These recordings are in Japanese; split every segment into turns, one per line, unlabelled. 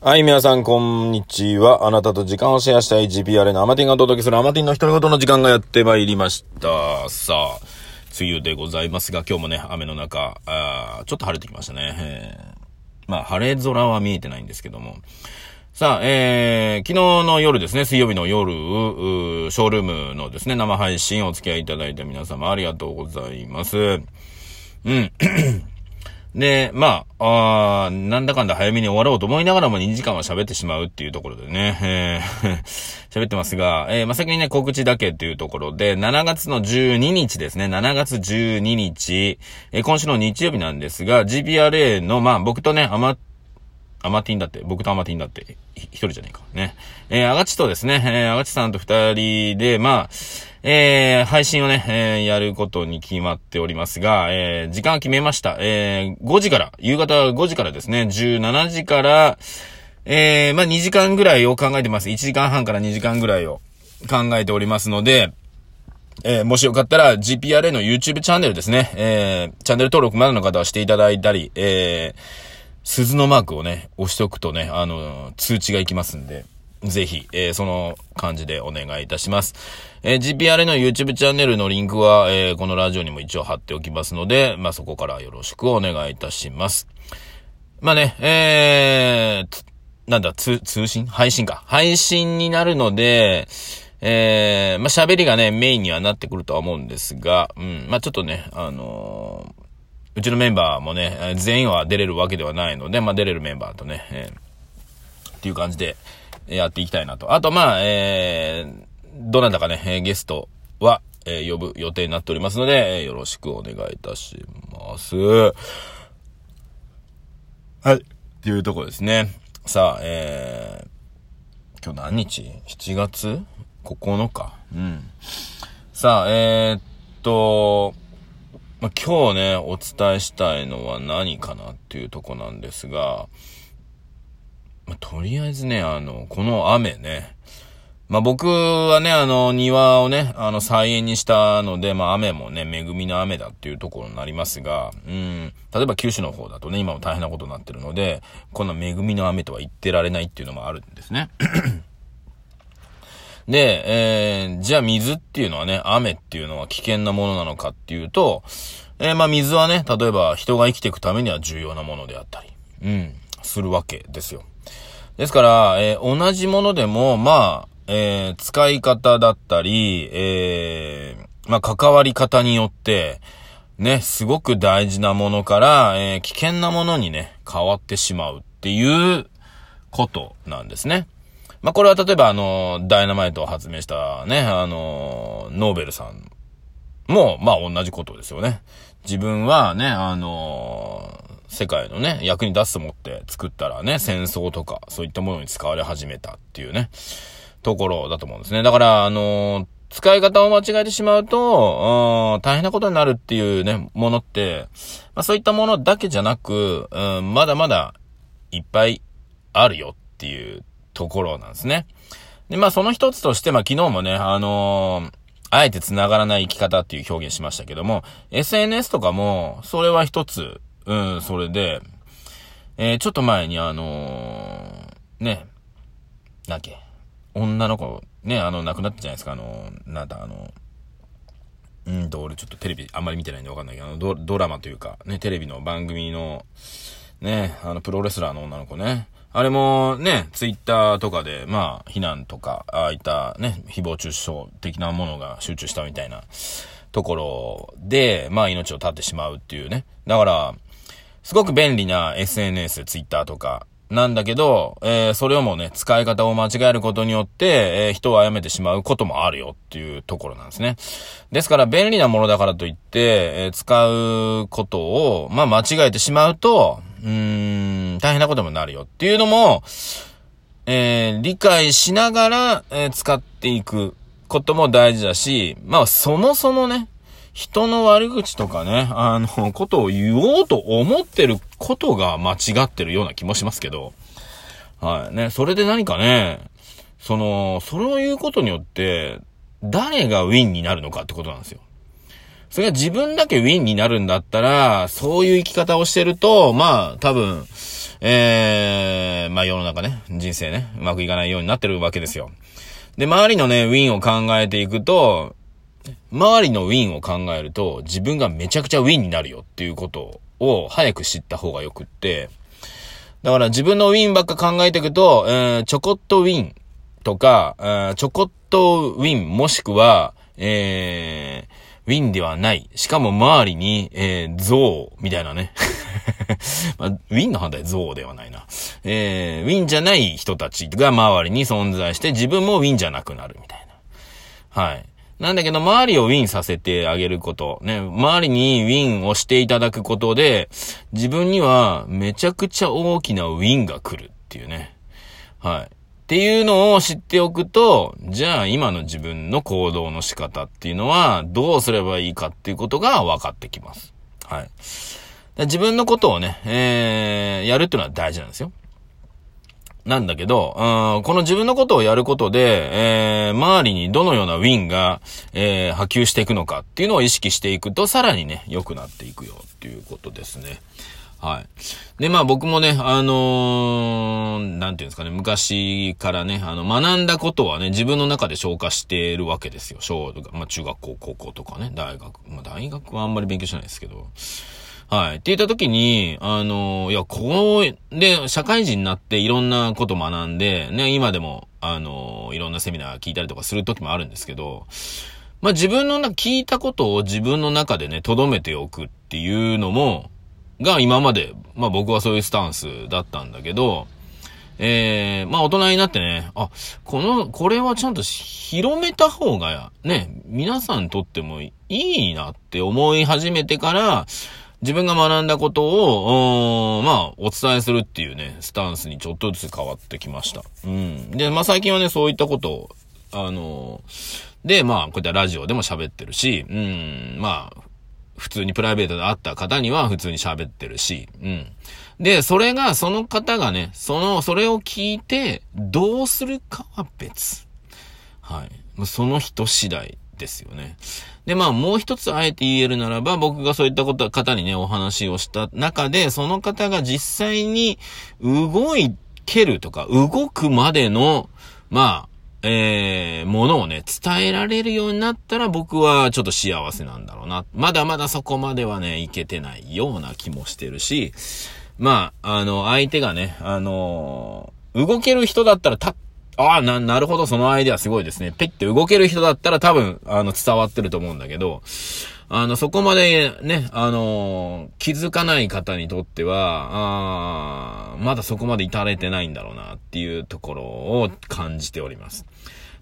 はい、皆さん、こんにちは。あなたと時間をシェアしたい GPR のアマティンがお届けするアマティンの独り言の時間がやってまいりました。さあ、梅雨でございますが、今日もね、雨の中、あちょっと晴れてきましたね。まあ、晴れ空は見えてないんですけども。さあ、えー、昨日の夜ですね、水曜日の夜、ショールームのですね、生配信お付き合いいただいた皆様ありがとうございます。うん。で、まあ、あなんだかんだ早めに終わろうと思いながらも2時間は喋ってしまうっていうところでね、えー 喋ってますが、えーまあ、先にね、告知だけっていうところで、7月の12日ですね、7月12日、えー今週の日曜日なんですが、GPRA の、まあ、僕とね、アマアマティンだって、僕とアマティンだって、一人じゃねえか。ね。えー、アガチとですね、えー、アガチさんと二人で、まあ、えー、配信をね、えー、やることに決まっておりますが、えー、時間決めました。えー、5時から、夕方5時からですね、17時から、えー、まあ、2時間ぐらいを考えてます。1時間半から2時間ぐらいを考えておりますので、えーもしよかったら GPRA の YouTube チャンネルですね。えーチャンネル登録まだの方はしていただいたり、えー鈴のマークをね、押しておくとね、あの、通知がいきますんで、ぜひ、えーその感じでお願いいたします。えー GPR の YouTube チャンネルのリンクは、えーこのラジオにも一応貼っておきますので、まあ、そこからよろしくお願いいたします。まあね、えー、なんだ、通、通信？配信か。配信になるので、えー、まあ、喋りがね、メインにはなってくるとは思うんですが、うん、まあ、ちょっとね、あのーうちのメンバーもね、全員は出れるわけではないので、まあ、出れるメンバーとね、えーっていう感じでやっていきたいなと。あと、まあ、えー、どなたかね、ゲストは、えー呼ぶ予定になっておりますので、えよろしくお願いいたします。はい。っていうとこですね。さあ、えー、今日何日 ?7 月 ?9 日？うん。さあ、えー、っと、まあ、今日ね、お伝えしたいのは何かなっていうとこなんですが、まあ、とりあえずね、あの、この雨ね、まあ、僕はね、あの、庭をね、あの、菜園にしたので、まあ、雨もね、恵みの雨だっていうところになりますが、うん、例えば九州の方だとね、今も大変なことになってるので、こんな恵みの雨とは言ってられないっていうのもあるんですね。で、えー、じゃあ水っていうのはね、雨っていうのは危険なものなのかっていうと、えー、まあ水はね、例えば人が生きていくためには重要なものであったり、うん、するわけですよ。ですから、えー同じものでも、まあ、えー使い方だったり、えーまあ関わり方によって、ね、すごく大事なものから、えー危険なものにね、変わってしまうっていうことなんですね。まあ、これは例えばあの、ダイナマイトを発明したね、あの、ノーベルさんも、まあ同じことですよね。自分はね、あの世界のね、役に立つと思って作ったらね、戦争とか、そういったものに使われ始めたっていうね、ところだと思うんですね。だから、あの使い方を間違えてしまうと、うん大変なことになるっていうね、ものって、まあそういったものだけじゃなく、うん、まだまだいっぱいあるよっていうところなんですね。で、まあその一つとして、まあ昨日もね、あのーあえて繋がらない生き方っていう表現しましたけども、SNS とかも、それは一つ、うん、それで、えーちょっと前にあのーね、なんけ、女の子、ね、あの、亡くなったじゃないですか、あの、なんだ、あの、うんと、俺ちょっとテレビあんまり見てないんでわかんないけど、あのドドラマというか、ね、テレビの番組の、ね、あの、プロレスラーの女の子ね。あれもね、ツイッターとかで、まあ、非難とか、ああいったね、誹謗中傷的なものが集中したみたいなところで、まあ、命を絶ってしまうっていうね。だから、すごく便利な SNS、ツイッターとか、なんだけど、えーそれをもね、使い方を間違えることによって、えー人を殺めてしまうこともあるよっていうところなんですね。ですから、便利なものだからといって、えー使うことを、まあ、間違えてしまうと、うーん、大変なこともなるよっていうのも、えー理解しながら、えー使っていくことも大事だし、まあ、そもそもね、人の悪口とかね、あの、ことを言おうと思ってることが間違ってるような気もしますけど、はい。ね、それで何かね、その、それを言うことによって、誰がウィンになるのかってことなんですよ。それが自分だけウィンになるんだったら、そういう生き方をしてると、まあ、多分、ええまあ世の中ね、人生ね、うまくいかないようになってるわけですよ。で、周りのね、ウィンを考えていくと、周りのウィンを考えると、自分がめちゃくちゃウィンになるよっていうことを早く知った方がよくって、だから自分のウィンばっか考えていくと、えー、ちょこっとウィンとか、えー、ちょこっとウィンもしくは、えー、ウィンではない。しかも周りに、えー、ゾウみたいなね。まあ、ウィンの反対ゾウではないな。えー、ウィンじゃない人たちが周りに存在して、自分もウィンじゃなくなるみたいな。はい。なんだけど、周りをウィンさせてあげること、ね、周りにウィンをしていただくことで、自分にはめちゃくちゃ大きなウィンが来るっていうね。はい。っていうのを知っておくと、じゃあ今の自分の行動の仕方っていうのはどうすればいいかっていうことが分かってきます。はい。自分のことをね、えー、やるっていうのは大事なんですよ。なんだけど、うん、この自分のことをやることで、えー、周りにどのようなウィンが、えー、波及していくのかっていうのを意識していくと、さらにね、良くなっていくよっていうことですね。はい。で、まあ僕もね、あのー、なんていうんですかね、昔からね、あの、学んだことはね、自分の中で消化しているわけですよ。小、まあ中学校、高校とかね、大学。まあ大学はあんまり勉強しないですけど。はい。って言った時に、あの、いや、こう、で、社会人になっていろんなこと学んで、ね、今でも、あの、いろんなセミナー聞いたりとかする時もあるんですけど、まあ、自分のな、聞いたことを自分の中でね、留めておくっていうのも、が今まで、まあ僕はそういうスタンスだったんだけど、ええー、まあ大人になってね、あ、この、これはちゃんと広めた方が、ね、皆さんにとってもいいなって思い始めてから、自分が学んだことを、まあ、お伝えするっていうね、スタンスにちょっとずつ変わってきました。うん。で、まあ最近はね、そういったことを、あので、まあ、こういったラジオでも喋ってるし、うん、まあ、普通にプライベートで会った方には普通に喋ってるし、うん。で、それが、その方がね、その、それを聞いて、どうするかは別。はい。その人次第ですよね。で、まあ、もう一つあえて言えるならば、僕がそういったこと、方にね、お話をした中で、その方が実際に動いけるとか、動くまでの、まあ、えー、ものをね、伝えられるようになったら僕はちょっと幸せなんだろうな。まだまだそこまではね、いけてないような気もしてるし、まあ、あの、相手がね、あのー、動ける人だったらたああ、な、なるほど、そのアイデアすごいですね。ペッて動ける人だったら多分、あの、伝わってると思うんだけど、あの、そこまでね、あのー、気づかない方にとっては、あまだそこまで至れてないんだろうなっていうところを感じております。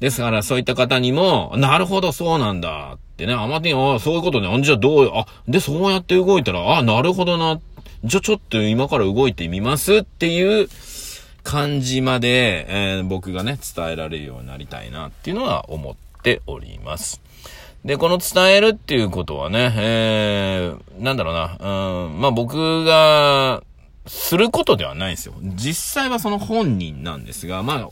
ですから、そういった方にも、なるほど、そうなんだってね、あまりに、あそういうことね、じゃあどう、あ、で、そうやって動いたら、あ、なるほどな、じゃあちょっと今から動いてみますっていう、感じまで、えー、僕がね、伝えられるようになりたいなっていうのは思っております。で、この伝えるっていうことはね、えー、なんだろうな、うん、まあ僕が、することではないんですよ。実際はその本人なんですが、まあ、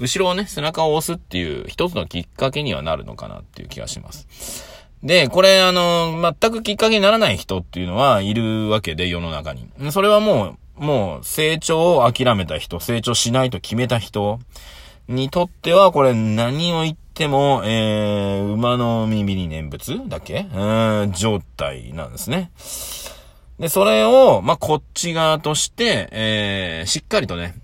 後ろをね、背中を押すっていう一つのきっかけにはなるのかなっていう気がします。で、これあの、全くきっかけにならない人っていうのはいるわけで、世の中に。それはもう、もう成長を諦めた人、成長しないと決めた人にとっては、これ何を言っても、えー、馬の耳に念仏？だっけ？うん、状態なんですね。で、それを、まあ、こっち側として、えー、しっかりとね、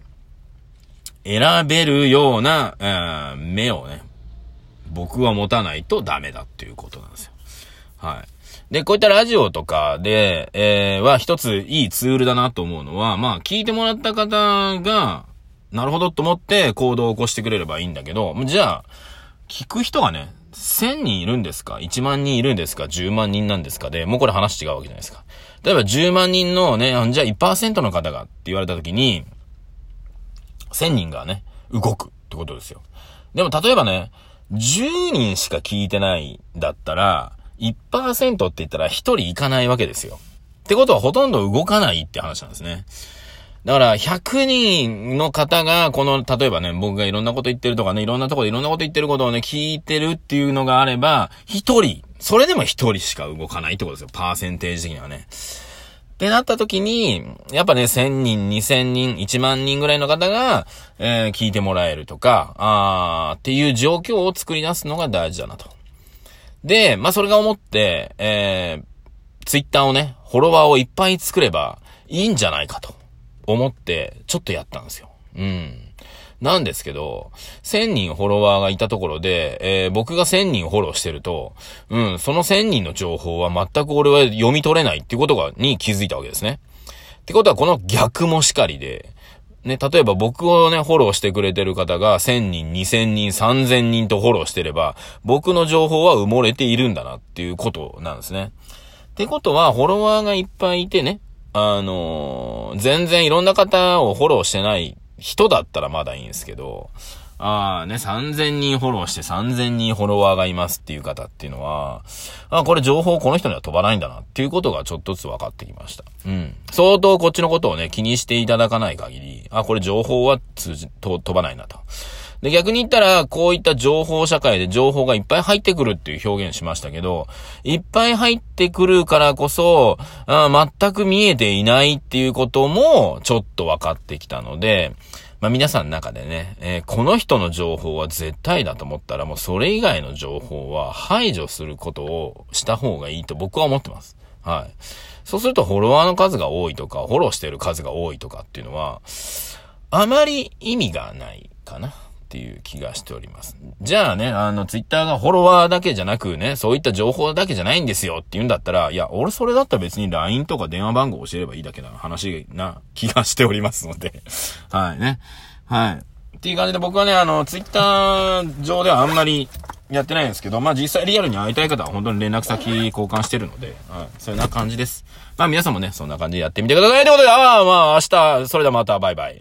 選べるような、えー、目をね、僕は持たないとダメだっていうことなんですよ。はい。で、こういったラジオとかで、えー、は一ついいツールだなと思うのは、まあ、聞いてもらった方が、なるほどと思って行動を起こしてくれればいいんだけど、じゃあ、聞く人がね、1000人いるんですか ?1 万人いるんですか ?10 万人なんですかで、もうこれ話違うわけじゃないですか。例えば10万人のね、じゃあ1%の方がって言われた時に、1000人がね、動くってことですよ。でも例えばね、10人しか聞いてないだったら、1%って言ったら1人いかないわけですよ。ってことはほとんど動かないって話なんですね。だから、100人の方が、この、例えばね、僕がいろんなこと言ってるとかね、いろんなところでいろんなこと言ってることをね、聞いてるっていうのがあれば、1人、それでも1人しか動かないってことですよ。パーセンテージ的にはね。ってなった時に、やっぱね、1000人、2000人、1万人ぐらいの方が、えー、聞いてもらえるとか、あーっていう状況を作り出すのが大事だなと。で、まあ、それが思って、えー、ツイッターをね、フォロワーをいっぱい作ればいいんじゃないかと思って、ちょっとやったんですよ。うん。なんですけど、1000人フォロワーがいたところで、えー、僕が1000人フォローしてると、うん、その1000人の情報は全く俺は読み取れないっていうことが、に気づいたわけですね。ってことはこの逆もしかりで、ね、例えば僕をね、フォローしてくれてる方が1000人、2000人、3000人とフォローしてれば、僕の情報は埋もれているんだなっていうことなんですね。ってことは、フォロワーがいっぱいいてね、あのー、全然いろんな方をフォローしてない人だったらまだいいんですけど、ああね、3000人フォローして3000人フォロワーがいますっていう方っていうのは、あこれ情報この人には飛ばないんだなっていうことがちょっとずつ分かってきました。うん。相当こっちのことをね、気にしていただかない限り、あ、これ情報は通じ、と飛ばないなと。で、逆に言ったら、こういった情報社会で情報がいっぱい入ってくるっていう表現しましたけど、いっぱい入ってくるからこそ、あ全く見えていないっていうことも、ちょっと分かってきたので、まあ皆さんの中でね、えー、この人の情報は絶対だと思ったら、もうそれ以外の情報は排除することをした方がいいと僕は思ってます。はい。そうするとフォロワーの数が多いとか、フォローしてる数が多いとかっていうのは、あまり意味がないかな。っていう気がしております。じゃあね、あの、ツイッターがフォロワーだけじゃなくね、そういった情報だけじゃないんですよって言うんだったら、いや、俺それだったら別に LINE とか電話番号教えればいいだけな話な気がしておりますので はいね。はい。っていう感じで僕はね、あの、ツイッター上ではあんまりやってないんですけど、まあ実際リアルに会いたい方は本当に連絡先交換してるので、はい。そんな感じです。まあ皆さんもね、そんな感じでやってみてくださいということで、ああ、まあ明日、それではまたバイバイ。